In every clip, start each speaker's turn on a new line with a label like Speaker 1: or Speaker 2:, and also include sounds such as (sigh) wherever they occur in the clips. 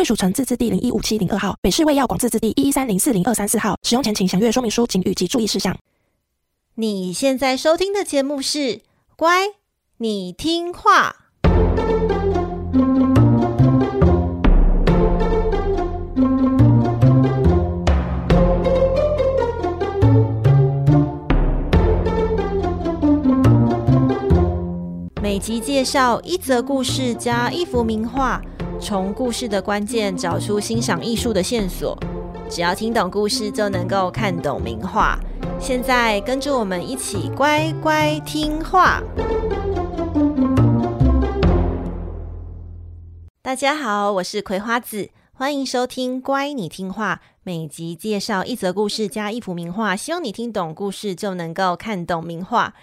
Speaker 1: 贵属城自治地零一五七零二号，北市卫药广自治地一一三零四零二三四号。使用前请详阅说明书、请及注意事项。
Speaker 2: 你现在收听的节目是《乖，你听话》。每集介绍一则故事加一幅名画。从故事的关键找出欣赏艺术的线索，只要听懂故事就能够看懂名画。现在跟着我们一起乖乖听话。大家好，我是葵花子，欢迎收听《乖，你听话》。每集介绍一则故事加一幅名画，希望你听懂故事就能够看懂名画。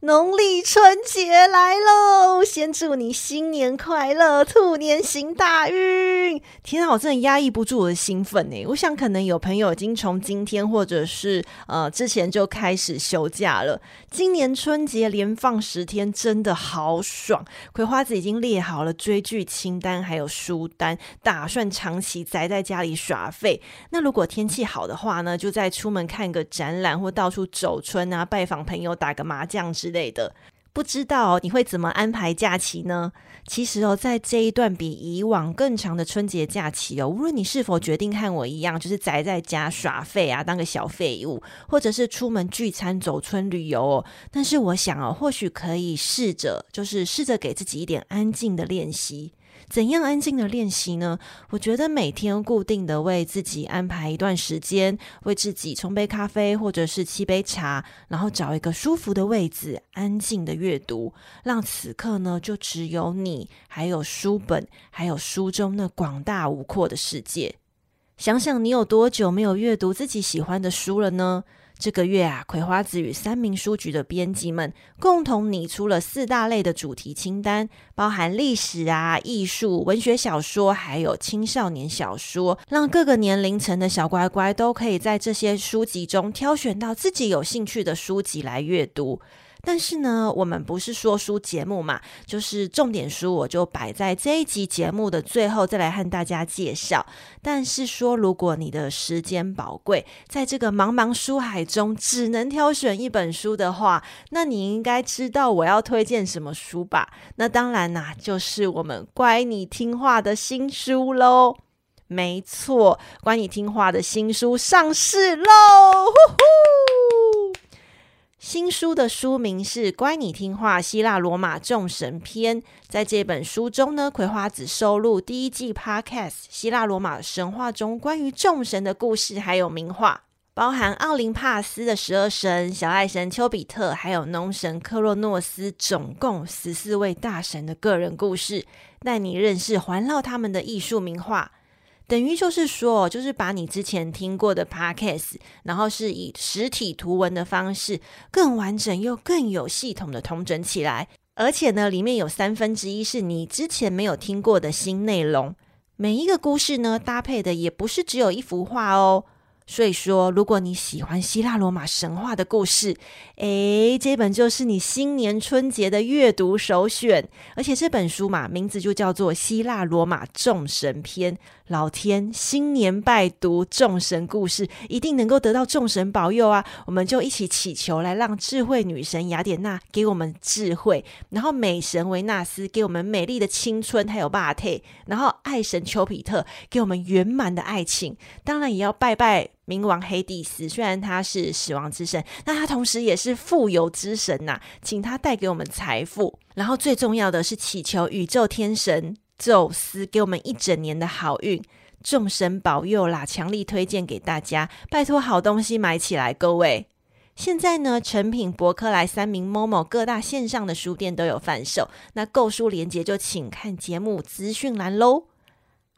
Speaker 2: 农历春节来喽！先祝你新年快乐，兔年行大运！天啊，我真的压抑不住我的兴奋呢。我想，可能有朋友已经从今天或者是呃之前就开始休假了。今年春节连放十天，真的好爽！葵花子已经列好了追剧清单，还有书单，打算长期宅在家里耍废。那如果天气好的话呢，就再出门看个展览，或到处走春啊，拜访朋友，打个麻将之类的。不知道你会怎么安排假期呢？其实哦，在这一段比以往更长的春节假期哦，无论你是否决定和我一样，就是宅在家耍废啊，当个小废物，或者是出门聚餐、走村旅游哦，但是我想哦，或许可以试着，就是试着给自己一点安静的练习。怎样安静的练习呢？我觉得每天固定的为自己安排一段时间，为自己冲杯咖啡或者是沏杯茶，然后找一个舒服的位置，安静的阅读，让此刻呢就只有你，还有书本，还有书中那广大无阔的世界。想想你有多久没有阅读自己喜欢的书了呢？这个月啊，葵花籽与三民书局的编辑们共同拟出了四大类的主题清单，包含历史啊、艺术、文学小说，还有青少年小说，让各个年龄层的小乖乖都可以在这些书籍中挑选到自己有兴趣的书籍来阅读。但是呢，我们不是说书节目嘛，就是重点书，我就摆在这一集节目的最后再来和大家介绍。但是说，如果你的时间宝贵，在这个茫茫书海中只能挑选一本书的话，那你应该知道我要推荐什么书吧？那当然啦，就是我们乖，你听话的新书喽。没错，乖，你听话的新书上市喽！呼呼。新书的书名是《乖，你听话：希腊罗马众神篇》。在这本书中呢，葵花子收录第一季 Podcast《希腊罗马神话中关于众神的故事》，还有名画，包含奥林帕斯的十二神、小爱神丘比特，还有农神克洛诺斯，总共十四位大神的个人故事，带你认识环绕他们的艺术名画。等于就是说，就是把你之前听过的 podcast，然后是以实体图文的方式，更完整又更有系统的统整起来。而且呢，里面有三分之一是你之前没有听过的新内容。每一个故事呢，搭配的也不是只有一幅画哦。所以说，如果你喜欢希腊罗马神话的故事，诶，这本就是你新年春节的阅读首选。而且这本书嘛，名字就叫做《希腊罗马众神篇》。老天，新年拜读众神故事，一定能够得到众神保佑啊！我们就一起祈求，来让智慧女神雅典娜给我们智慧，然后美神维纳斯给我们美丽的青春，还有霸体，然后爱神丘比特给我们圆满的爱情。当然，也要拜拜。冥王黑帝斯，虽然他是死亡之神，但他同时也是富有之神呐、请他带给我们财富。然后最重要的是祈求宇宙天神宙斯给我们一整年的好运，众神保佑啦！强力推荐给大家，拜托好东西买起来，各位。现在呢，诚品、博客来、三民、momo 各大线上的书店都有贩售，那购书链接就请看节目资讯栏喽。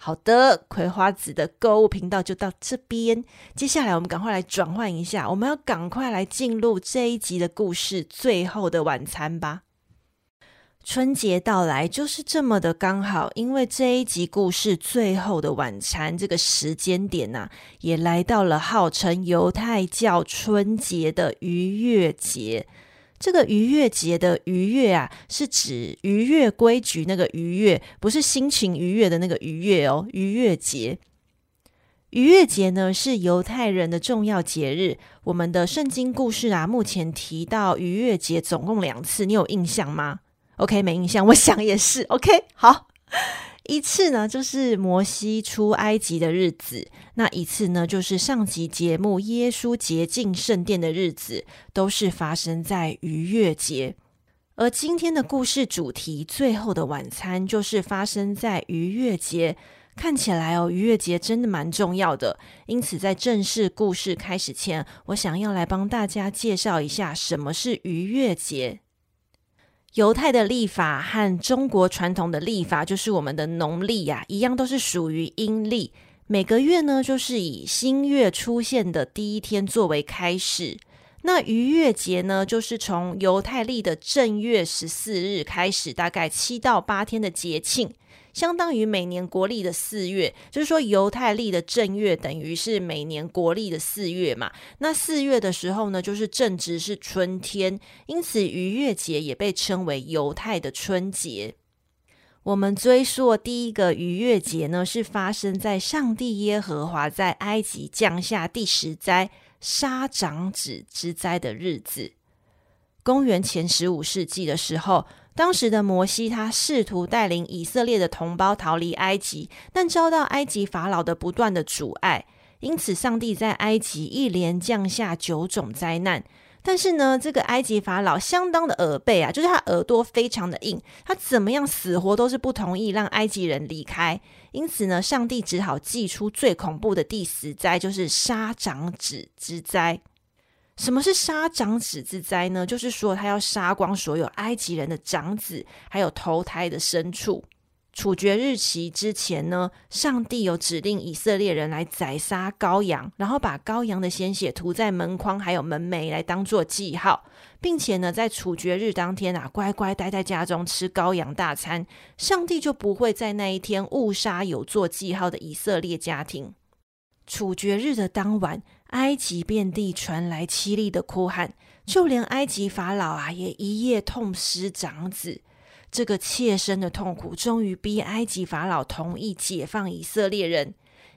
Speaker 2: 好的，葵花籽的购物频道就到这边。接下来，我们赶快来转换一下，我们要赶快来进入这一集的故事——最后的晚餐吧。春节到来就是这么的刚好，因为这一集故事《最后的晚餐》这个时间点呐、啊，也来到了号称犹太教春节的逾越节。这个逾越节的逾越啊，是指逾越规矩那个逾越，不是心情愉悦的那个愉悦哦。逾越节，逾越节呢是犹太人的重要节日。我们的圣经故事啊，目前提到逾越节总共两次，你有印象吗？OK，没印象，我想也是。OK，好。一次呢，就是摩西出埃及的日子；那一次呢，就是上集节目耶稣洁净圣殿的日子，都是发生在逾越节。而今天的故事主题《最后的晚餐》就是发生在逾越节。看起来哦，逾越节真的蛮重要的。因此，在正式故事开始前，我想要来帮大家介绍一下什么是逾越节。犹太的历法和中国传统的历法，就是我们的农历呀，一样都是属于阴历。每个月呢，就是以新月出现的第一天作为开始。那逾越节呢，就是从犹太历的正月十四日开始，大概七到八天的节庆。相当于每年国历的四月，就是说犹太历的正月等于是每年国历的四月嘛。那四月的时候呢，就是正值是春天，因此逾越节也被称为犹太的春节。我们追溯第一个逾越节呢，是发生在上帝耶和华在埃及降下第十灾杀长子之灾的日子，公元前十五世纪的时候。当时的摩西，他试图带领以色列的同胞逃离埃及，但遭到埃及法老的不断的阻碍，因此上帝在埃及一连降下九种灾难。但是呢，这个埃及法老相当的耳背啊，就是他耳朵非常的硬，他怎么样死活都是不同意让埃及人离开。因此呢，上帝只好祭出最恐怖的第十灾，就是杀长子之灾。什么是杀长子之灾呢？就是说他要杀光所有埃及人的长子，还有头胎的牲畜。处决日期之前呢，上帝有指令以色列人来宰杀羔羊，然后把羔羊的鲜血涂在门框还有门楣来当做记号，并且呢，在处决日当天啊，乖乖待在家中吃羔羊大餐，上帝就不会在那一天误杀有做记号的以色列家庭。处决日的当晚，埃及遍地传来凄厉的哭喊，就连埃及法老啊也一夜痛失长子。这个切身的痛苦，终于逼埃及法老同意解放以色列人。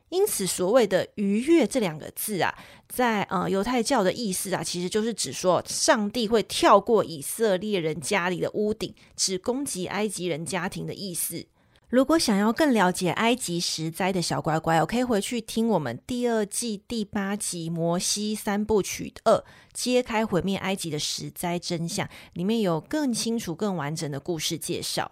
Speaker 2: 因此，所谓的“逾越”这两个字啊，在呃犹太教的意思啊，其实就是指说上帝会跳过以色列人家里的屋顶，只攻击埃及人家庭的意思。如果想要更了解埃及十灾的小乖乖，我可以回去听我们第二季第八集《摩西三部曲二》，揭开毁灭埃及的十灾真相，里面有更清楚、更完整的故事介绍。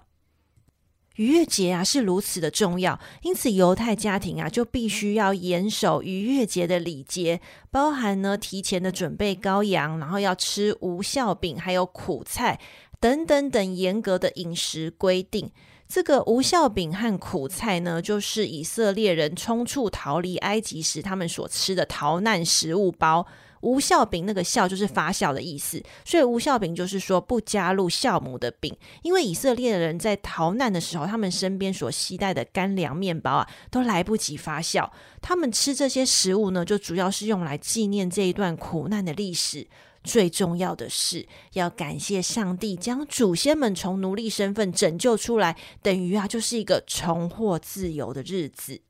Speaker 2: 逾越节啊是如此的重要，因此犹太家庭啊就必须要严守逾越节的礼节，包含呢提前的准备羔羊，然后要吃无酵饼，还有苦菜等等等严格的饮食规定。这个无效饼和苦菜呢，就是以色列人冲促逃离埃及时他们所吃的逃难食物包。无效饼那个酵就是发酵的意思，所以无效饼就是说不加入酵母的饼。因为以色列人在逃难的时候，他们身边所携带的干粮面包啊，都来不及发酵，他们吃这些食物呢，就主要是用来纪念这一段苦难的历史。最重要的是要感谢上帝将祖先们从奴隶身份拯救出来，等于啊就是一个重获自由的日子。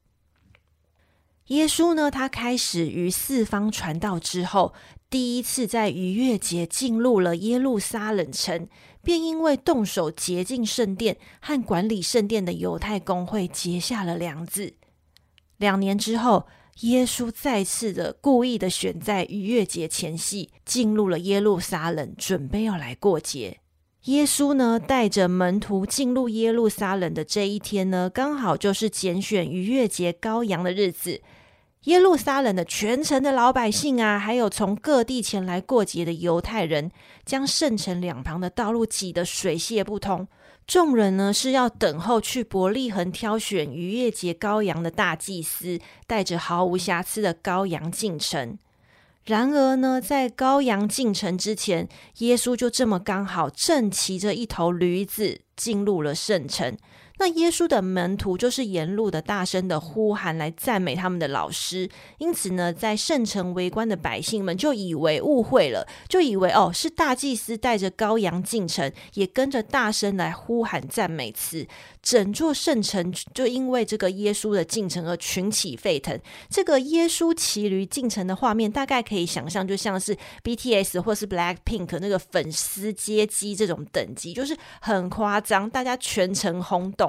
Speaker 2: 耶稣呢，他开始于四方传道之后，第一次在逾越节进入了耶路撒冷城，便因为动手洁净圣殿和管理圣殿的犹太公会结下了梁子。两年之后。耶稣再次的故意的选在逾越节前夕进入了耶路撒冷，准备要来过节。耶稣呢，带着门徒进入耶路撒冷的这一天呢，刚好就是拣选逾越节羔羊的日子。耶路撒冷的全城的老百姓啊，还有从各地前来过节的犹太人，将圣城两旁的道路挤得水泄不通。众人呢是要等候去伯利恒挑选逾越节羔羊的大祭司，带着毫无瑕疵的羔羊进城。然而呢，在羔羊进城之前，耶稣就这么刚好正骑着一头驴子进入了圣城。那耶稣的门徒就是沿路的大声的呼喊来赞美他们的老师，因此呢，在圣城围观的百姓们就以为误会了，就以为哦是大祭司带着羔羊进城，也跟着大声来呼喊赞美词。整座圣城就因为这个耶稣的进城而群起沸腾。这个耶稣骑驴进城的画面，大概可以想象，就像是 BTS 或是 Blackpink 那个粉丝接机这种等级，就是很夸张，大家全城轰动。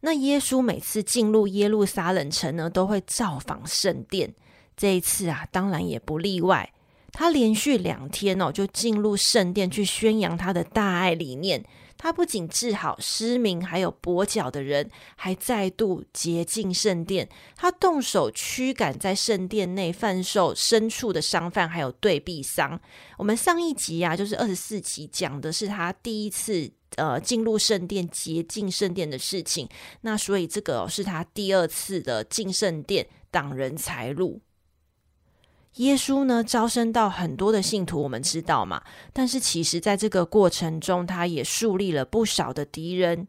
Speaker 2: 那耶稣每次进入耶路撒冷城呢，都会造访圣殿。这一次啊，当然也不例外。他连续两天哦，就进入圣殿去宣扬他的大爱理念。他不仅治好失明，还有跛脚的人，还再度洁净圣殿。他动手驱赶在圣殿内贩售牲畜的商贩，还有对币商。我们上一集啊，就是二十四集，讲的是他第一次。呃，进入圣殿、洁净圣殿的事情，那所以这个是他第二次的进圣殿挡人财路。耶稣呢，招生到很多的信徒，我们知道嘛，但是其实在这个过程中，他也树立了不少的敌人。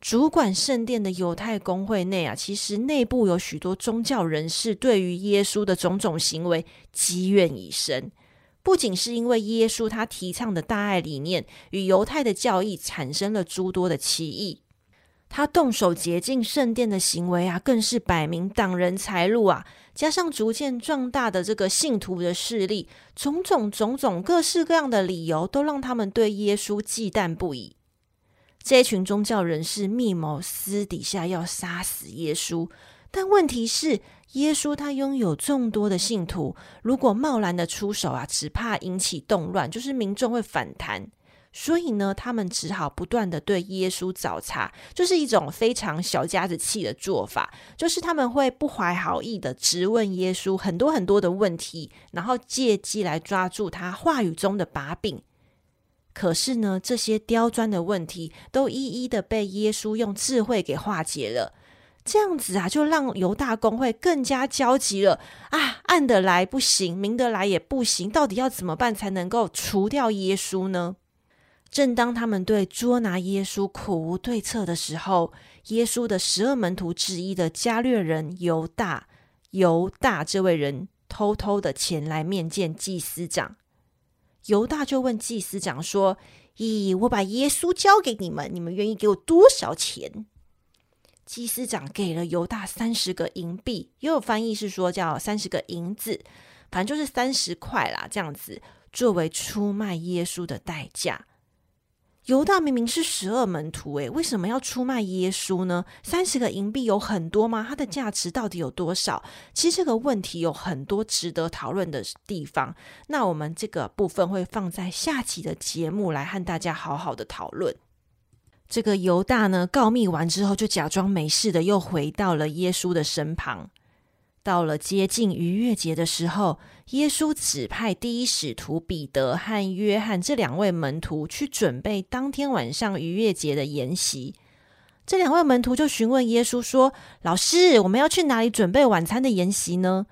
Speaker 2: 主管圣殿的犹太公会内啊，其实内部有许多宗教人士，对于耶稣的种种行为积怨已深。不仅是因为耶稣他提倡的大爱理念与犹太的教义产生了诸多的歧义，他动手洁净圣殿的行为啊，更是摆明挡人财路啊！加上逐渐壮大的这个信徒的势力，种种种种各式各样的理由，都让他们对耶稣忌惮不已。这群宗教人士密谋私底下要杀死耶稣。但问题是，耶稣他拥有众多的信徒，如果贸然的出手啊，只怕引起动乱，就是民众会反弹。所以呢，他们只好不断的对耶稣找茬，就是一种非常小家子气的做法，就是他们会不怀好意的质问耶稣很多很多的问题，然后借机来抓住他话语中的把柄。可是呢，这些刁钻的问题都一一的被耶稣用智慧给化解了。这样子啊，就让犹大公会更加焦急了啊！暗的来不行，明的来也不行，到底要怎么办才能够除掉耶稣呢？正当他们对捉拿耶稣苦无对策的时候，耶稣的十二门徒之一的加略人犹大，犹大这位人偷偷的前来面见祭司长。犹大就问祭司长说：“咦，我把耶稣交给你们，你们愿意给我多少钱？”祭司长给了犹大三十个银币，也有翻译是说叫三十个银子，反正就是三十块啦，这样子作为出卖耶稣的代价。犹大明明是十二门徒，诶，为什么要出卖耶稣呢？三十个银币有很多吗？它的价值到底有多少？其实这个问题有很多值得讨论的地方。那我们这个部分会放在下期的节目来和大家好好的讨论。这个犹大呢，告密完之后，就假装没事的，又回到了耶稣的身旁。到了接近逾越节的时候，耶稣指派第一使徒彼得和约翰这两位门徒去准备当天晚上逾越节的筵席。这两位门徒就询问耶稣说：“老师，我们要去哪里准备晚餐的筵席呢？”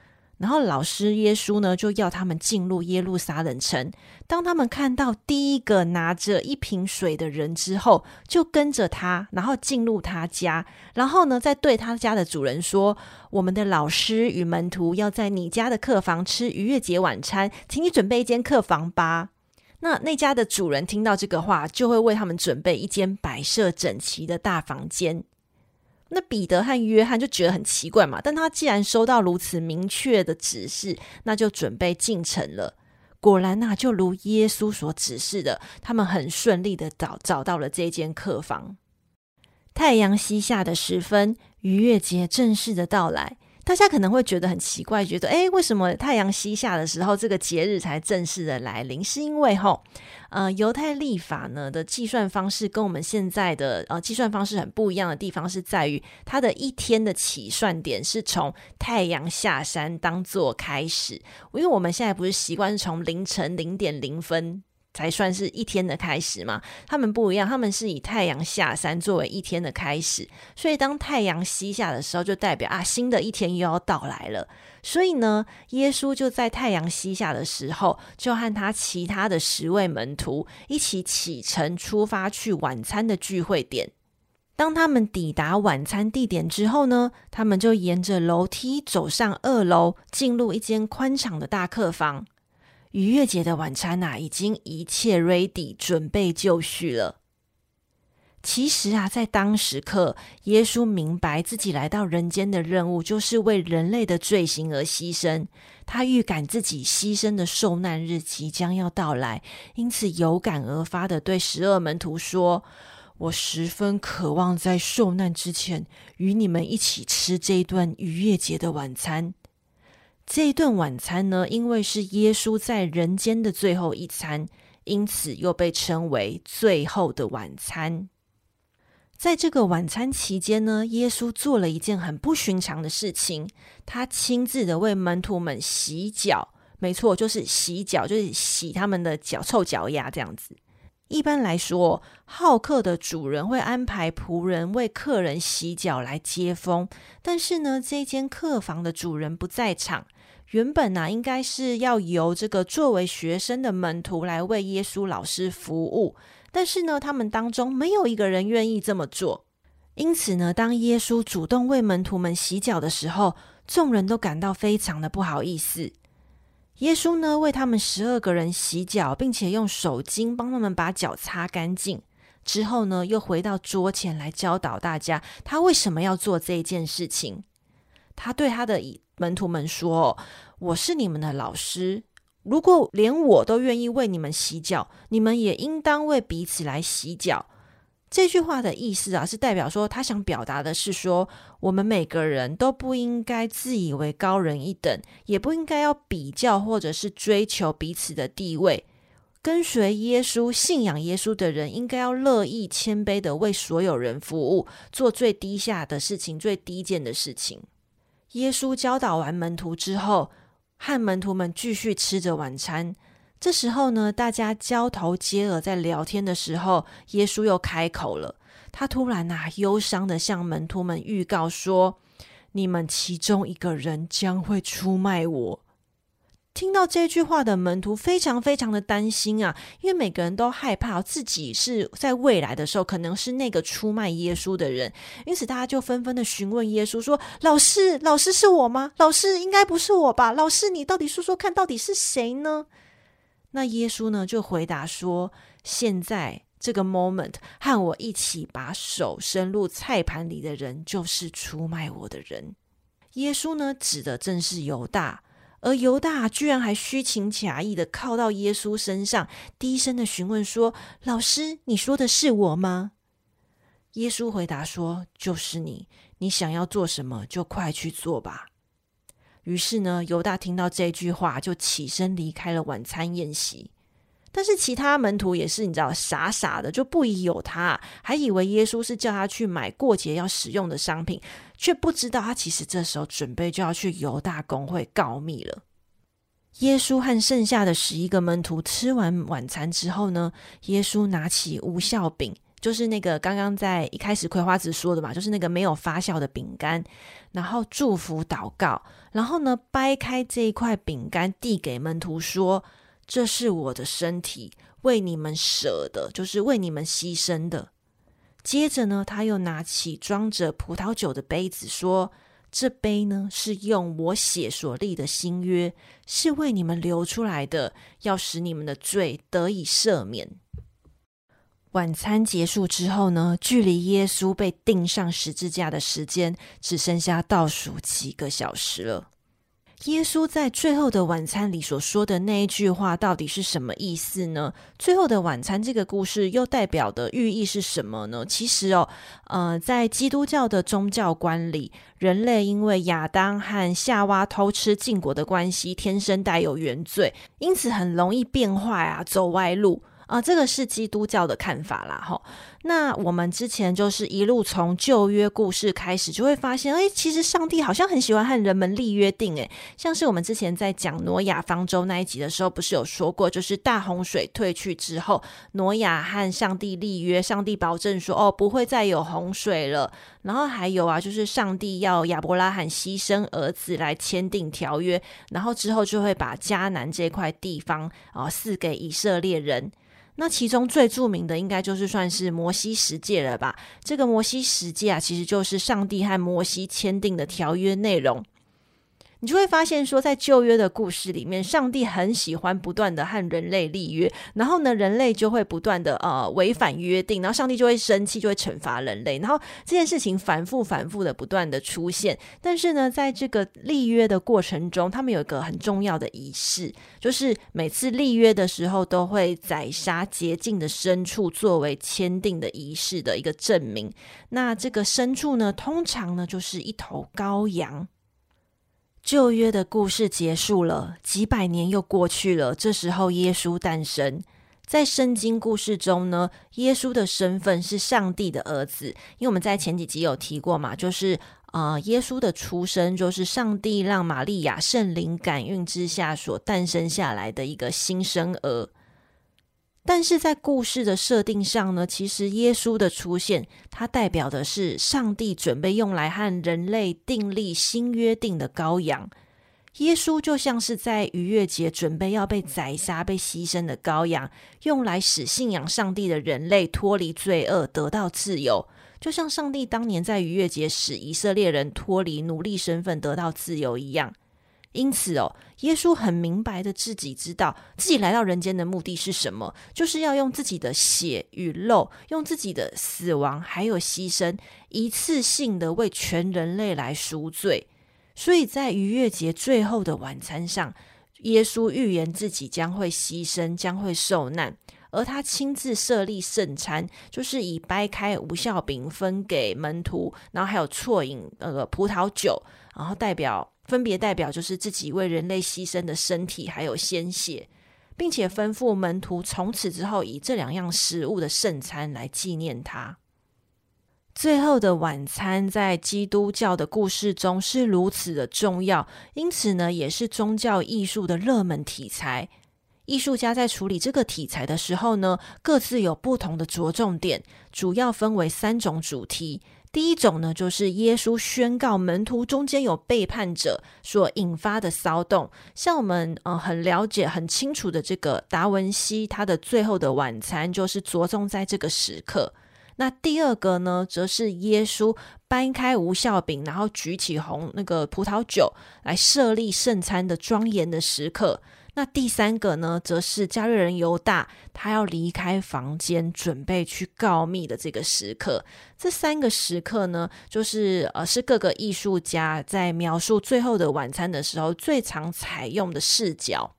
Speaker 2: 然后老师耶稣呢，就要他们进入耶路撒冷城。当他们看到第一个拿着一瓶水的人之后，就跟着他，然后进入他家，然后呢，再对他家的主人说：“我们的老师与门徒要在你家的客房吃逾越节晚餐，请你准备一间客房吧。”那那家的主人听到这个话，就会为他们准备一间摆设整齐的大房间。那彼得和约翰就觉得很奇怪嘛，但他既然收到如此明确的指示，那就准备进城了。果然呐、就如耶稣所指示的，他们很顺利的找找到了这间客房。太阳西下的时分，逾越节正式的到来。大家可能会觉得很奇怪，觉得诶，为什么太阳西下的时候，这个节日才正式的来临？是因为吼，呃，犹太历法呢的计算方式跟我们现在的呃计算方式很不一样的地方，是在于它的一天的起算点是从太阳下山当做开始。因为我们现在不是习惯从凌晨零点零分才算是一天的开始嘛。他们不一样，他们是以太阳下山作为一天的开始，所以当太阳西下的时候，就代表啊，新的一天又要到来了。所以呢，耶稣就在太阳西下的时候，就和他其他的十位门徒一起启程出发去晚餐的聚会点。当他们抵达晚餐地点之后呢，他们就沿着楼梯走上二楼，进入一间宽敞的大客房。逾越节的晚餐啊，已经一切 ready，准备就绪了。其实啊，在当时刻，耶稣明白自己来到人间的任务，就是为人类的罪行而牺牲。他预感自己牺牲的受难日即将要到来，因此有感而发的对十二门徒说：“我十分渴望在受难之前，与你们一起吃这一顿逾越节的晚餐。”这一顿晚餐呢，因为是耶稣在人间的最后一餐，因此又被称为最后的晚餐。在这个晚餐期间呢，耶稣做了一件很不寻常的事情，他亲自的为门徒们洗脚。没错，就是洗脚，就是洗他们的脚，臭脚丫这样子。一般来说，好客的主人会安排仆人为客人洗脚来接风，但是呢，这间客房的主人不在场。原本呢、啊，应该是要由这个作为学生的门徒来为耶稣老师服务，但是呢，他们当中没有一个人愿意这么做。因此呢，当耶稣主动为门徒们洗脚的时候，众人都感到非常的不好意思。耶稣呢，为他们十二个人洗脚，并且用手巾帮他们把脚擦干净。之后呢，又回到桌前来教导大家，他为什么要做这件事情。他对他的门徒们说：“我是你们的老师，如果连我都愿意为你们洗脚，你们也应当为彼此来洗脚。”这句话的意思啊，是代表说他想表达的是说，我们每个人都不应该自以为高人一等，也不应该要比较或者是追求彼此的地位。跟随耶稣、信仰耶稣的人，应该要乐意谦卑的为所有人服务，做最低下的事情、最低贱的事情。耶稣教导完门徒之后，和门徒们继续吃着晚餐。这时候呢，大家交头接耳在聊天的时候，耶稣又开口了。他突然呐、忧伤的向门徒们预告说：“你们其中一个人将会出卖我。”听到这句话的门徒非常非常的担心啊，因为每个人都害怕自己是在未来的时候可能是那个出卖耶稣的人，因此大家就纷纷的询问耶稣说：“老师，老师是我吗？老师应该不是我吧？老师，你到底说说看，到底是谁呢？”那耶稣呢就回答说：“现在这个 moment 和我一起把手伸入菜盘里的人，就是出卖我的人。”耶稣呢指的正是犹大。而犹大居然还虚情假意的靠到耶稣身上，低声的询问说：“老师，你说的是我吗？”耶稣回答说：“就是你，你想要做什么就快去做吧。”于是呢，犹大听到这句话，就起身离开了晚餐宴席。但是其他门徒也是，你知道，傻傻的就不疑有他，还以为耶稣是叫他去买过节要使用的商品，却不知道他其实这时候准备就要去犹大公会告密了。耶稣和剩下的十一个门徒吃完晚餐之后呢，耶稣拿起无效饼，就是那个刚刚在一开始葵花子说的嘛，就是那个没有发酵的饼干，然后祝福祷告，然后呢掰开这一块饼干递给门徒说。这是我的身体，为你们舍的，就是为你们牺牲的。接着呢，他又拿起装着葡萄酒的杯子，说：“这杯呢，是用我血所立的新约，是为你们流出来的，要使你们的罪得以赦免。”晚餐结束之后呢，距离耶稣被钉上十字架的时间，只剩下倒数几个小时了。耶稣在最后的晚餐里所说的那一句话到底是什么意思呢？最后的晚餐这个故事又代表的寓意是什么呢？其实哦，呃，在基督教的宗教观里，人类因为亚当和夏娃偷吃禁果的关系，天生带有原罪，因此很容易变坏啊，走歪路啊，呃，这个是基督教的看法啦，吼。那我们之前就是一路从旧约故事开始，就会发现，哎，其实上帝好像很喜欢和人们立约定，哎，像是我们之前在讲挪亚方舟那一集的时候，不是有说过，就是大洪水退去之后，挪亚和上帝立约，上帝保证说，哦，不会再有洪水了。然后还有啊，就是上帝要亚伯拉罕牺牲儿子来签订条约，然后之后就会把迦南这块地方啊赐给以色列人。那其中最著名的应该就是算是摩西十诫了吧？这个摩西十诫啊，其实就是上帝和摩西签订的条约内容。你就会发现说，在旧约的故事里面，上帝很喜欢不断的和人类立约，然后呢，人类就会不断的呃违反约定，然后上帝就会生气，就会惩罚人类，然后这件事情反复反复的不断的出现。但是呢，在这个立约的过程中，他们有一个很重要的仪式，就是每次立约的时候都会宰杀洁净的牲畜作为签订的仪式的一个证明。那这个牲畜呢，通常呢就是一头羔羊。旧约的故事结束了，几百年又过去了。这时候，耶稣诞生。在圣经故事中呢，耶稣的身份是上帝的儿子。因为我们在前几集有提过嘛，就是啊，耶稣的出生就是上帝让玛利亚圣灵感孕之下所诞生下来的一个新生儿。但是在故事的设定上呢，其实耶稣的出现，它代表的是上帝准备用来和人类订立新约定的羔羊。耶稣就像是在逾越节准备要被宰杀、被牺牲的羔羊，用来使信仰上帝的人类脱离罪恶，得到自由。就像上帝当年在逾越节使以色列人脱离奴隶身份，得到自由一样。因此哦，耶稣很明白的自己知道自己来到人间的目的是什么，就是要用自己的血与肉，用自己的死亡还有牺牲，一次性的为全人类来赎罪。所以在逾越节最后的晚餐上，耶稣预言自己将会牺牲，将会受难，而他亲自设立圣餐，就是以掰开无效饼分给门徒，然后还有啜饮那个葡萄酒，然后代表。分别代表就是自己为人类牺牲的身体，还有鲜血，并且吩咐门徒从此之后以这两样食物的圣餐来纪念他。最后的晚餐在基督教的故事中是如此的重要，因此呢，也是宗教艺术的热门题材。艺术家在处理这个题材的时候呢，各自有不同的着重点，主要分为三种主题。第一种呢，就是耶稣宣告门徒中间有背叛者所引发的骚动，像我们呃很了解、很清楚的这个达文西，他的最后的晚餐就是着重在这个时刻。那第二个呢，则是耶稣掰开无效饼，然后举起红那个葡萄酒来设立圣餐的庄严的时刻。那第三个呢，则是加瑞人犹大他要离开房间，准备去告密的这个时刻。这三个时刻呢，就是呃，是各个艺术家在描述最后的晚餐的时候最常采用的视角。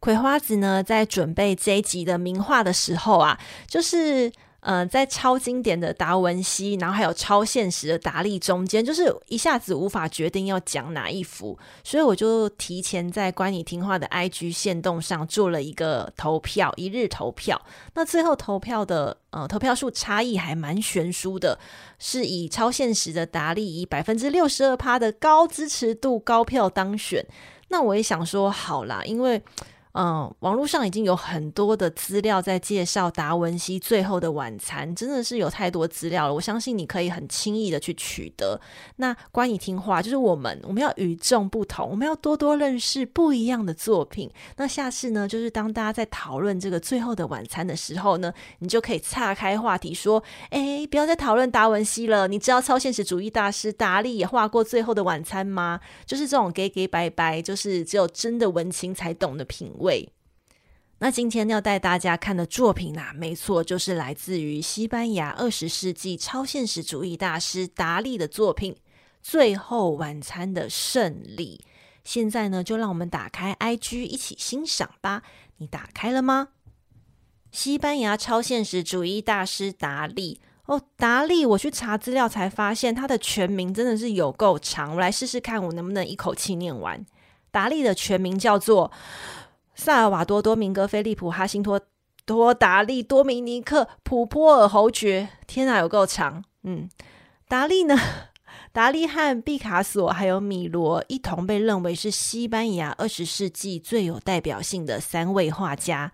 Speaker 2: 葵花子呢，在准备这一集的名画的时候啊，就是。呃，在超经典的达文西，然后还有超现实的达利中间，就是一下子无法决定要讲哪一幅，所以我就提前在乖你听话的 IG 限动上做了一个投票，一日投票。那最后投票的呃投票数差异还蛮悬殊的，是以超现实的达利以百分之六十二趴的高支持度高票当选。那我也想说好啦，因为。嗯，网络上已经有很多的资料在介绍达文西最后的晚餐，真的是有太多资料了。我相信你可以很轻易的去取得。那乖你听话，就是我们我们要与众不同，我们要多多认识不一样的作品。那下次呢，就是当大家在讨论这个最后的晚餐的时候呢，你就可以岔开话题说：“哎，不要再讨论达文西了。你知道超现实主义大师达利也画过最后的晚餐吗？就是这种给给拜拜，就是只有真的文青才懂的品。”位，那今天要带大家看的作品啊，没错，就是来自于西班牙二十世纪超现实主义大师达利的作品《最后晚餐的胜利》。现在呢，就让我们打开 IG 一起欣赏吧。你打开了吗？西班牙超现实主义大师达利哦，达利，我去查资料才发现他的全名真的是有够长。我来试试看，我能不能一口气念完。达利的全名叫做。萨尔瓦多·多明戈·菲利普·哈辛托多达利、多明尼克、普波尔侯爵，天哪，有够长。嗯，达利呢？(laughs) 达利和毕卡索还有米罗一同被认为是西班牙二十世纪最有代表性的三位画家。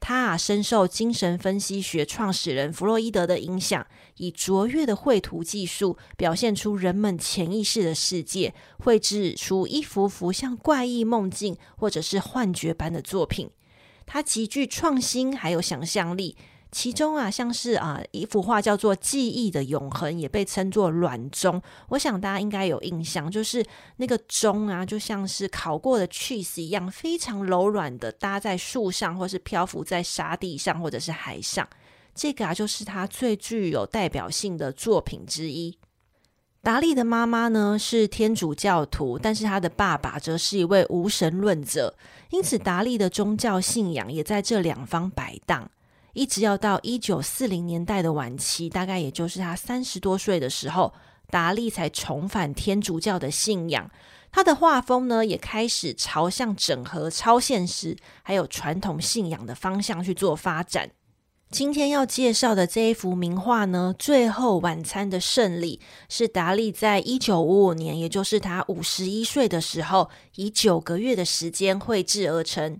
Speaker 2: 他，深受精神分析学创始人弗洛伊德的影响，以卓越的绘图技术表现出人们潜意识的世界，绘制出一幅幅像怪异梦境或者是幻觉般的作品。他极具创新，还有想象力。其中啊，像是啊一幅画叫做《记忆的永恒》，也被称作软钟。我想大家应该有印象，就是那个钟啊，就像是烤过的 cheese 一样，非常柔软的搭在树上，或是漂浮在沙地上，或者是海上。这个啊，就是他最具有代表性的作品之一。达利的妈妈呢是天主教徒，但是他的爸爸则是一位无神论者，因此达利的宗教信仰也在这两方摆荡。一直要到一九四零年代的晚期，大概也就是他三十多岁的时候，达利才重返天主教的信仰。他的画风呢，也开始朝向整合超现实还有传统信仰的方向去做发展。今天要介绍的这一幅名画呢，《最后晚餐的胜利》，是达利在一九五五年，也就是他五十一岁的时候，以九个月的时间绘制而成。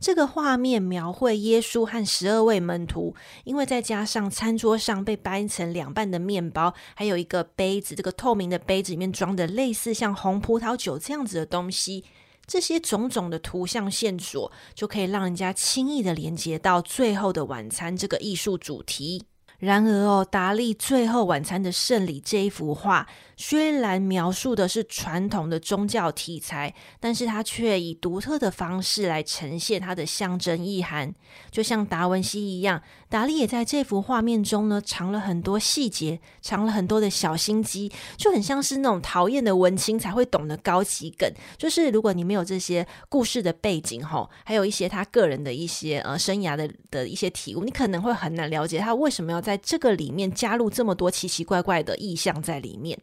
Speaker 2: 这个画面描绘耶稣和十二位门徒，因为再加上餐桌上被掰成两半的面包，还有一个杯子，这个透明的杯子里面装的类似像红葡萄酒这样子的东西，这些种种的图像线索，就可以让人家轻易的连接到《最后的晚餐》这个艺术主题。然而哦，达利《最后晚餐的胜利》这一幅画，虽然描述的是传统的宗教题材，但是他却以独特的方式来呈现它的象征意涵。就像达文西一样，达利也在这幅画面中呢，藏了很多细节，藏了很多的小心机，就很像是那种讨厌的文青才会懂的高级梗。就是如果你没有这些故事的背景吼，还有一些他个人的一些呃生涯的的一些体悟，你可能会很难了解他为什么要在这个里面加入这么多奇奇怪怪的意象在里面。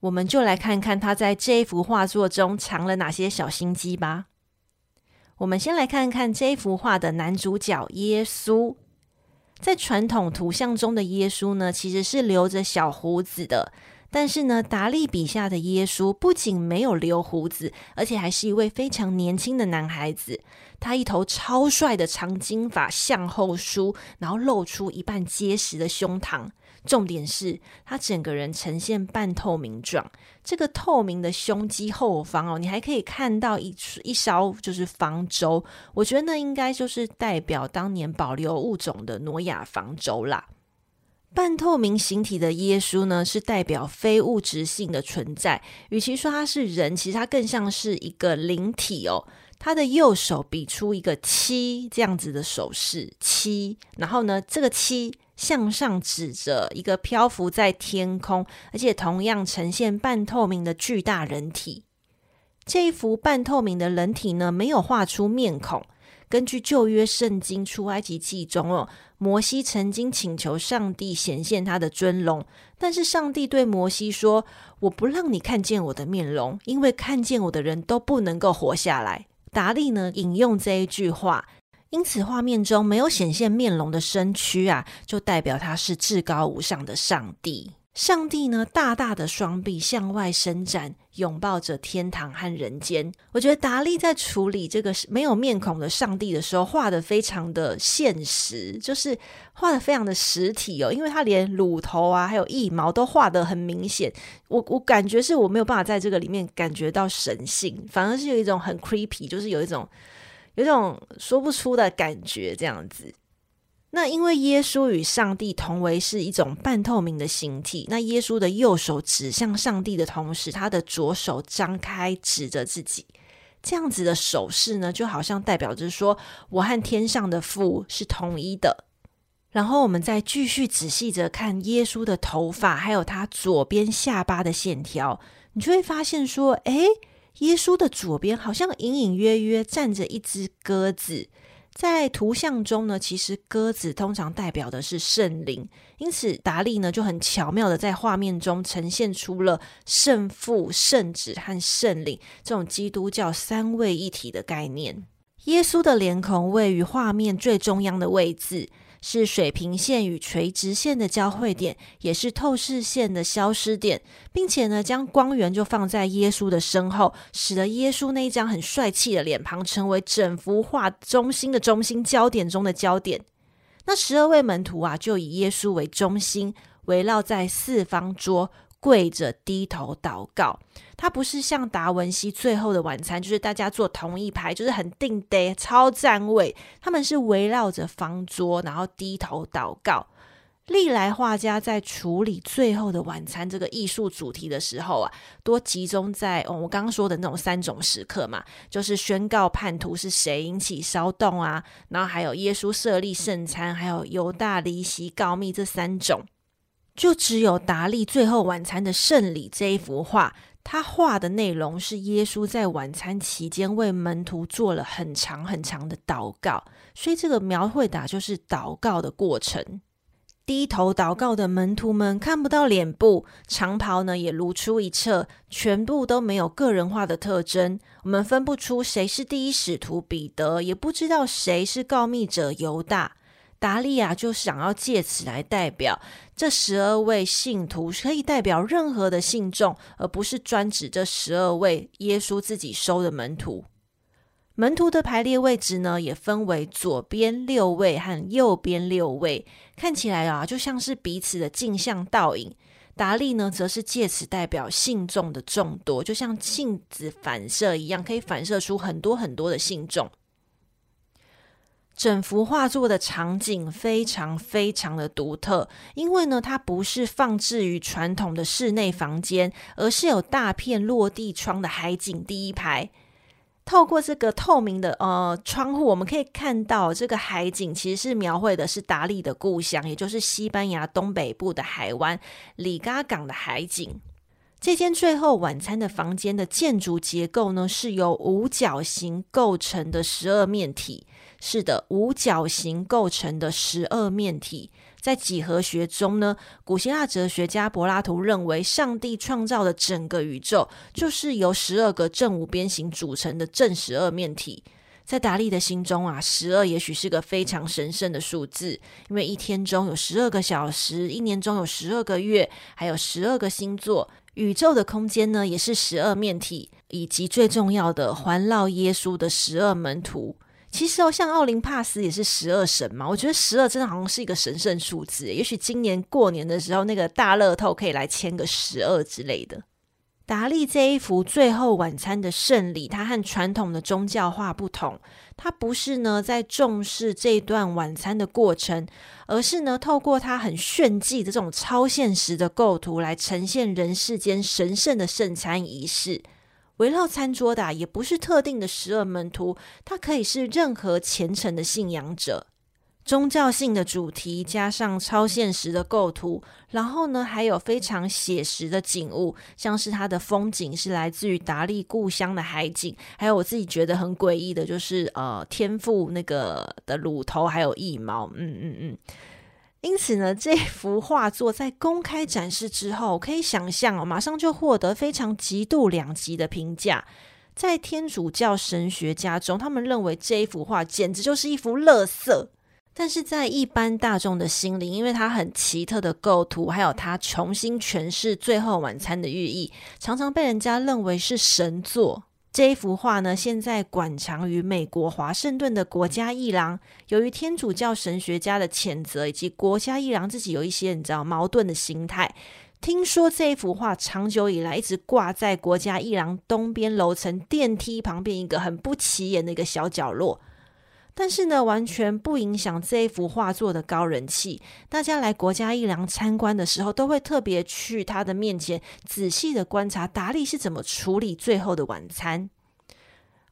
Speaker 2: 我们就来看看他在这幅画作中藏了哪些小心机吧。我们先来看看这幅画的男主角耶稣。在传统图像中的耶稣呢，其实是留着小胡子的。但是呢，达利笔下的耶稣不仅没有留胡子，而且还是一位非常年轻的男孩子。他一头超帅的长金发向后梳，然后露出一半结实的胸膛。重点是他整个人呈现半透明状，这个透明的胸肌后方哦，你还可以看到一一艘就是方舟，我觉得那应该就是代表当年保留物种的挪亚方舟啦。半透明形体的耶稣呢，是代表非物质性的存在，与其说他是人，其实他更像是一个灵体哦。他的右手比出一个七这样子的手势，七，然后呢，这个七。向上指着一个漂浮在天空，而且同样呈现半透明的巨大人体。这一幅半透明的人体呢，没有画出面孔。根据旧约圣经出埃及记中哦，摩西曾经请求上帝显现他的尊容，但是上帝对摩西说：“我不让你看见我的面容，因为看见我的人都不能够活下来。”达利呢，引用这一句话。因此，画面中没有显现面容的身躯啊，就代表他是至高无上的上帝。上帝呢，大大的双臂向外伸展，拥抱着天堂和人间。我觉得达利在处理这个没有面孔的上帝的时候，画得非常的现实，就是画得非常的实体哦。因为他连乳头啊，还有腋毛都画得很明显。我我感觉是我没有办法在这个里面感觉到神性，反而是有一种很 creepy，就是有一种。有种说不出的感觉，这样子。那因为耶稣与上帝同为是一种半透明的形体，那耶稣的右手指向上帝的同时，他的左手张开指着自己，这样子的手势呢，就好像代表着说，我和天上的父是同一的。然后我们再继续仔细着看耶稣的头发，还有他左边下巴的线条，你就会发现说，诶。耶稣的左边好像隐隐约约站着一只鸽子，在图像中呢，其实鸽子通常代表的是圣灵，因此达利呢就很巧妙的在画面中呈现出了圣父、圣子和圣灵这种基督教三位一体的概念。耶稣的脸孔位于画面最中央的位置。是水平线与垂直线的交汇点，也是透视线的消失点，并且呢，将光源就放在耶稣的身后，使得耶稣那一张很帅气的脸庞成为整幅画中心的中心焦点中的焦点。那十二位门徒啊，就以耶稣为中心，围绕在四方桌。跪着低头祷告，他不是像达文西最后的晚餐，就是大家坐同一排，就是很定得超站位。他们是围绕着方桌，然后低头祷告。历来画家在处理最后的晚餐这个艺术主题的时候啊，多集中在哦，我刚刚说的那种三种时刻嘛，就是宣告叛徒是谁，引起骚动啊，然后还有耶稣设立圣餐，还有犹大离席告密这三种。就只有达利《最后晚餐的圣礼》这一幅画，他画的内容是耶稣在晚餐期间为门徒做了很长很长的祷告，所以这个描绘的就是祷告的过程。低头祷告的门徒们看不到脸部，长袍呢也如出一辙，全部都没有个人化的特征，我们分不出谁是第一使徒彼得，也不知道谁是告密者犹大。达利亚就想要借此来代表这十二位信徒，可以代表任何的信众，而不是专指这十二位耶稣自己收的门徒。门徒的排列位置呢，也分为左边六位和右边六位，看起来啊，就像是彼此的镜像倒影。达利呢，则是借此代表信众的众多，就像镜子反射一样，可以反射出很多很多的信众。整幅画作的场景非常非常的独特，因为呢，它不是放置于传统的室内房间，而是有大片落地窗的海景第一排。透过这个透明的呃窗户，我们可以看到这个海景其实是描绘的是达利的故乡，也就是西班牙东北部的海湾里嘎港的海景。这间最后晚餐的房间的建筑结构呢，是由五角形构成的十二面体。是的，五角形构成的十二面体，在几何学中呢，古希腊哲学家柏拉图认为，上帝创造的整个宇宙就是由十二个正五边形组成的正十二面体。在达利的心中啊，十二也许是个非常神圣的数字，因为一天中有十二个小时，一年中有十二个月，还有十二个星座，宇宙的空间呢也是十二面体，以及最重要的环绕耶稣的十二门徒。其实哦，像奥林帕斯也是十二神嘛。我觉得十二真的好像是一个神圣数字。也许今年过年的时候，那个大乐透可以来签个十二之类的。达利这一幅《最后晚餐的圣礼》，它和传统的宗教画不同，它不是呢在重视这段晚餐的过程，而是呢透过它很炫技的这种超现实的构图来呈现人世间神圣的圣餐仪式。围绕餐桌的也不是特定的十二门徒，它可以是任何虔诚的信仰者。宗教性的主题加上超现实的构图，然后呢，还有非常写实的景物，像是它的风景是来自于达利故乡的海景，还有我自己觉得很诡异的，就是呃天父那个的乳头还有翼毛，嗯嗯嗯。因此呢，这幅画作在公开展示之后，可以想象哦，马上就获得非常极度两极的评价。在天主教神学家中，他们认为这一幅画简直就是一幅垃圾；但是在一般大众的心里，因为它很奇特的构图，还有它重新诠释《最后晚餐》的寓意，常常被人家认为是神作。这一幅画呢，现在馆藏于美国华盛顿的国家艺廊。由于天主教神学家的谴责，以及国家艺廊自己有一些你知道矛盾的心态，听说这一幅画长久以来一直挂在国家艺廊东边楼层电梯旁边一个很不起眼的一个小角落。但是呢，完全不影响这一幅画作的高人气。大家来国家艺廊参观的时候，都会特别去他的面前，仔细的观察达利是怎么处理最后的晚餐。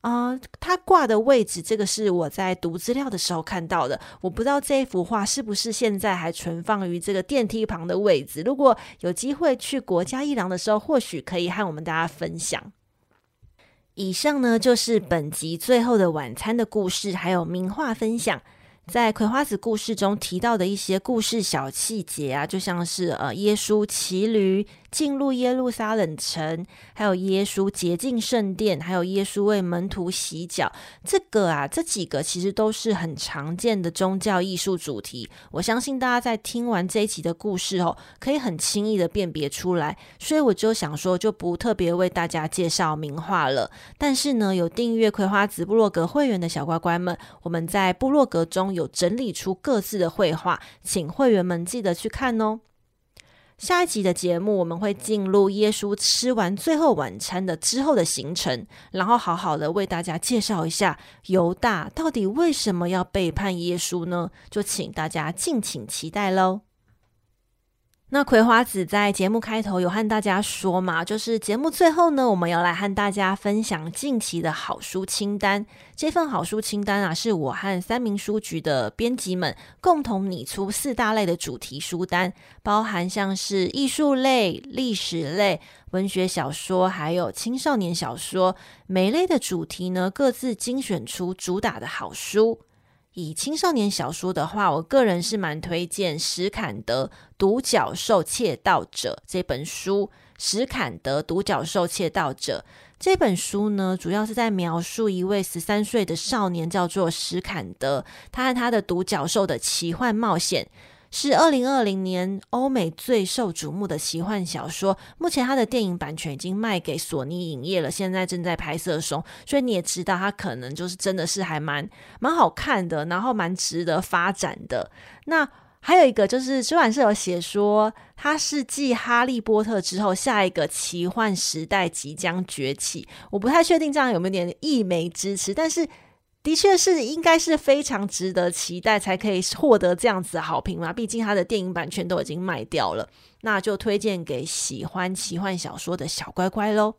Speaker 2: 啊、他挂的位置，这个是我在读资料的时候看到的。我不知道这一幅画是不是现在还存放于这个电梯旁的位置。如果有机会去国家艺廊的时候，或许可以和我们大家分享。以上呢，就是本集最后的晚餐的故事，还有名画分享。在葵花子故事中提到的一些故事小细节啊，就像是呃，耶稣骑驴进入耶路撒冷城，还有耶稣洁净圣殿，还有耶稣为门徒洗脚。这个啊，这几个其实都是很常见的宗教艺术主题。我相信大家在听完这一集的故事后，可以很轻易的辨别出来。所以我就想说，就不特别为大家介绍名画了。但是呢，有订阅葵花子部落格会员的小乖乖们，我们在部落格中有整理出各自的绘画，请会员们记得去看哦。下一集的节目，我们会进入耶稣吃完最后晚餐的之后的行程，然后好好的为大家介绍一下犹大到底为什么要背叛耶稣呢？就请大家敬请期待喽。那葵花子在节目开头有和大家说嘛，就是节目最后呢，我们要来和大家分享近期的好书清单。这份好书清单啊，是我和三民书局的编辑们共同拟出四大类的主题书单，包含像是艺术类、历史类、文学小说，还有青少年小说。每类的主题呢，各自精选出主打的好书。以青少年小说的话，我个人是蛮推荐史坎德《独角兽窃盗者》这本书。史坎德《独角兽窃盗者》这本书呢，主要是在描述一位十三岁的少年，叫做史坎德，他和他的独角兽的奇幻冒险。是二零二零年欧美最受瞩目的奇幻小说。目前它的电影版权已经卖给索尼影业了，现在正在拍摄中。所以你也知道，它可能就是真的是还蛮蛮好看的，然后蛮值得发展的。那还有一个就是出版社有写说，它是继《哈利波特》之后下一个奇幻时代即将崛起。我不太确定这样有没有点溢美之词，但是。的确是，应该是非常值得期待，才可以获得这样子的好评嘛。毕竟他的电影版权都已经卖掉了，那就推荐给喜欢奇幻小说的小乖乖喽。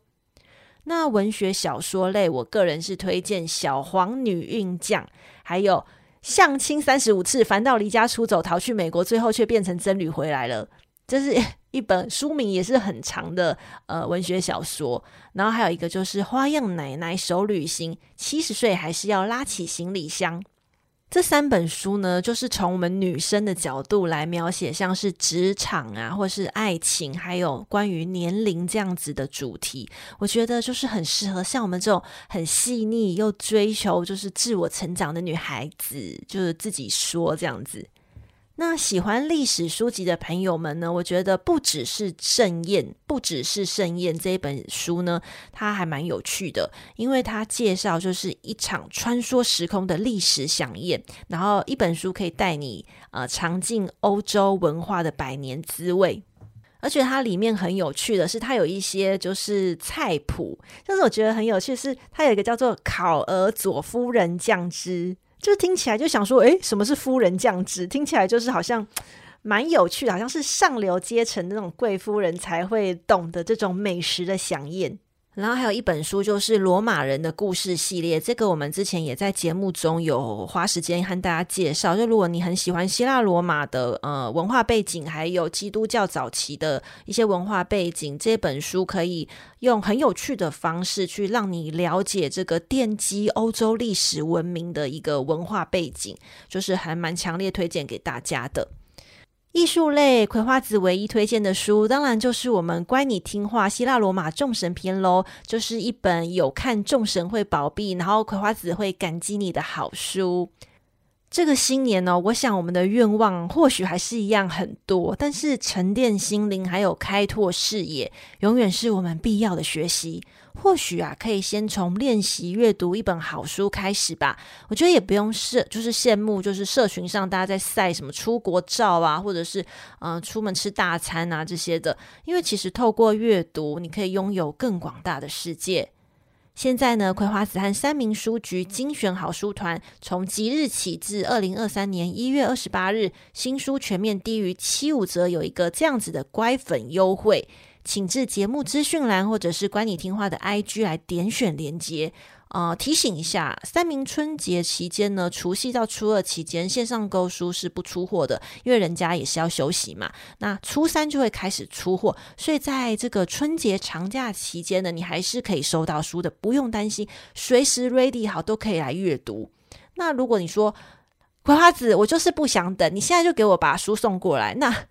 Speaker 2: 那文学小说类，我个人是推荐《小黄女运将》，还有《相亲三十五次》，凡道离家出走，逃去美国，最后却变成僧侣回来了。这是 (laughs) 一本书名也是很长的呃文学小说，然后还有一个就是《花样奶奶手旅行》，七十岁还是要拉起行李箱。这三本书呢，就是从我们女生的角度来描写，像是职场啊，或是爱情，还有关于年龄这样子的主题。我觉得就是很适合像我们这种很细腻又追求就是自我成长的女孩子，就是自己说这样子。那喜欢历史书籍的朋友们呢，我觉得不只是盛宴，不只是盛宴这一本书呢，它还蛮有趣的，因为它介绍就是一场穿梭时空的历史饗宴，然后一本书可以带你呃尝尽欧洲文化的百年滋味，而且它里面很有趣的是，它有一些就是菜谱，但是我觉得很有趣的是，它有一个叫做烤鹅佐夫人酱汁。就听起来就想说，诶，什么是夫人降职？听起来就是好像 (tsk) 蛮有趣，好像是上流阶层那种贵夫人才会懂得这种美食的飨宴。然后还有一本书，就是《罗马人的故事》系列，这个我们之前也在节目中有花时间和大家介绍。就如果你很喜欢希腊罗马的呃文化背景，还有基督教早期的一些文化背景，这本书可以用很有趣的方式去让你了解这个奠基欧洲历史文明的一个文化背景，就是还蛮强烈推荐给大家的。艺术类葵花子唯一推荐的书，当然就是我们乖你听话希腊罗马众神篇喽，就是一本有看众神会保庇，然后葵花子会感激你的好书。这个新年呢、我想我们的愿望或许还是一样很多，但是沉淀心灵还有开拓视野，永远是我们必要的学习。或许啊，可以先从练习阅读一本好书开始吧。我觉得也不用是，就是羡慕，就是社群上大家在晒什么出国照啊，或者是嗯、出门吃大餐啊这些的。因为其实透过阅读，你可以拥有更广大的世界。现在呢，葵花子和三民书局精选好书团，从即日起至二零二三年一月二十八日，新书全面低于七五折，有一个这样子的乖粉优惠。请至节目资讯栏或者是乖你听话的 IG 来点选连接。呃，提醒一下，三明春节期间呢，除夕到初二期间线上购书是不出货的，因为人家也是要休息嘛。那初三就会开始出货，所以在这个春节长假期间呢，你还是可以收到书的，不用担心，随时 ready 好都可以来阅读。那如果你说葵花子，我就是不想等，你现在就给我把书送过来，那。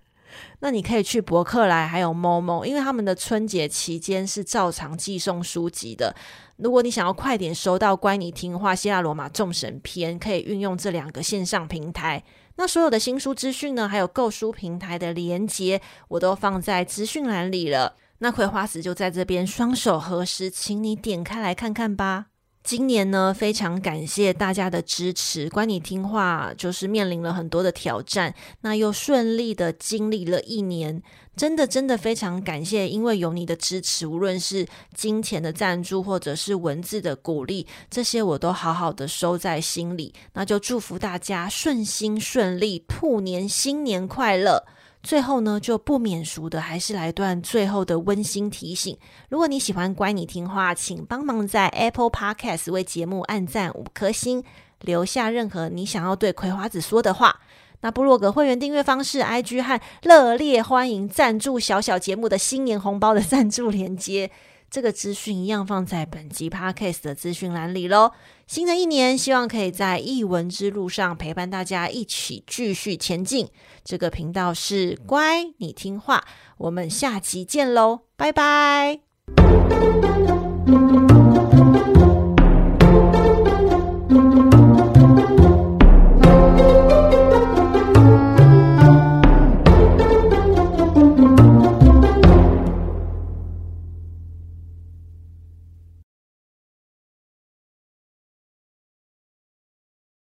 Speaker 2: 那你可以去博客来，还有 Momo，因为他们的春节期间是照常寄送书籍的。如果你想要快点收到《乖，你听话：希腊罗马众神篇》，可以运用这两个线上平台。那所有的新书资讯呢，还有购书平台的连接，我都放在资讯栏里了。那葵花子就在这边双手合十，请你点开来看看吧。今年呢，非常感谢大家的支持。关，你听话就是面临了很多的挑战，那又顺利的经历了一年，真的真的非常感谢，因为有你的支持，无论是金钱的赞助或者是文字的鼓励，这些我都好好的收在心里。那就祝福大家顺心顺利，兔年新年快乐。最后呢，就不免俗的，还是来段最后的温馨提醒。如果你喜欢乖，你听话，请帮忙在 Apple Podcast 为节目按赞五颗星，留下任何你想要对葵花子说的话。那部落格会员订阅方式、IG 和热烈欢迎赞助小小节目的新年红包的赞助连接。这个资讯一样放在本集 Podcast 的资讯栏里喽。新的一年，希望可以在译文之路上陪伴大家一起继续前进。这个频道是乖，你听话，我们下期见喽，拜拜。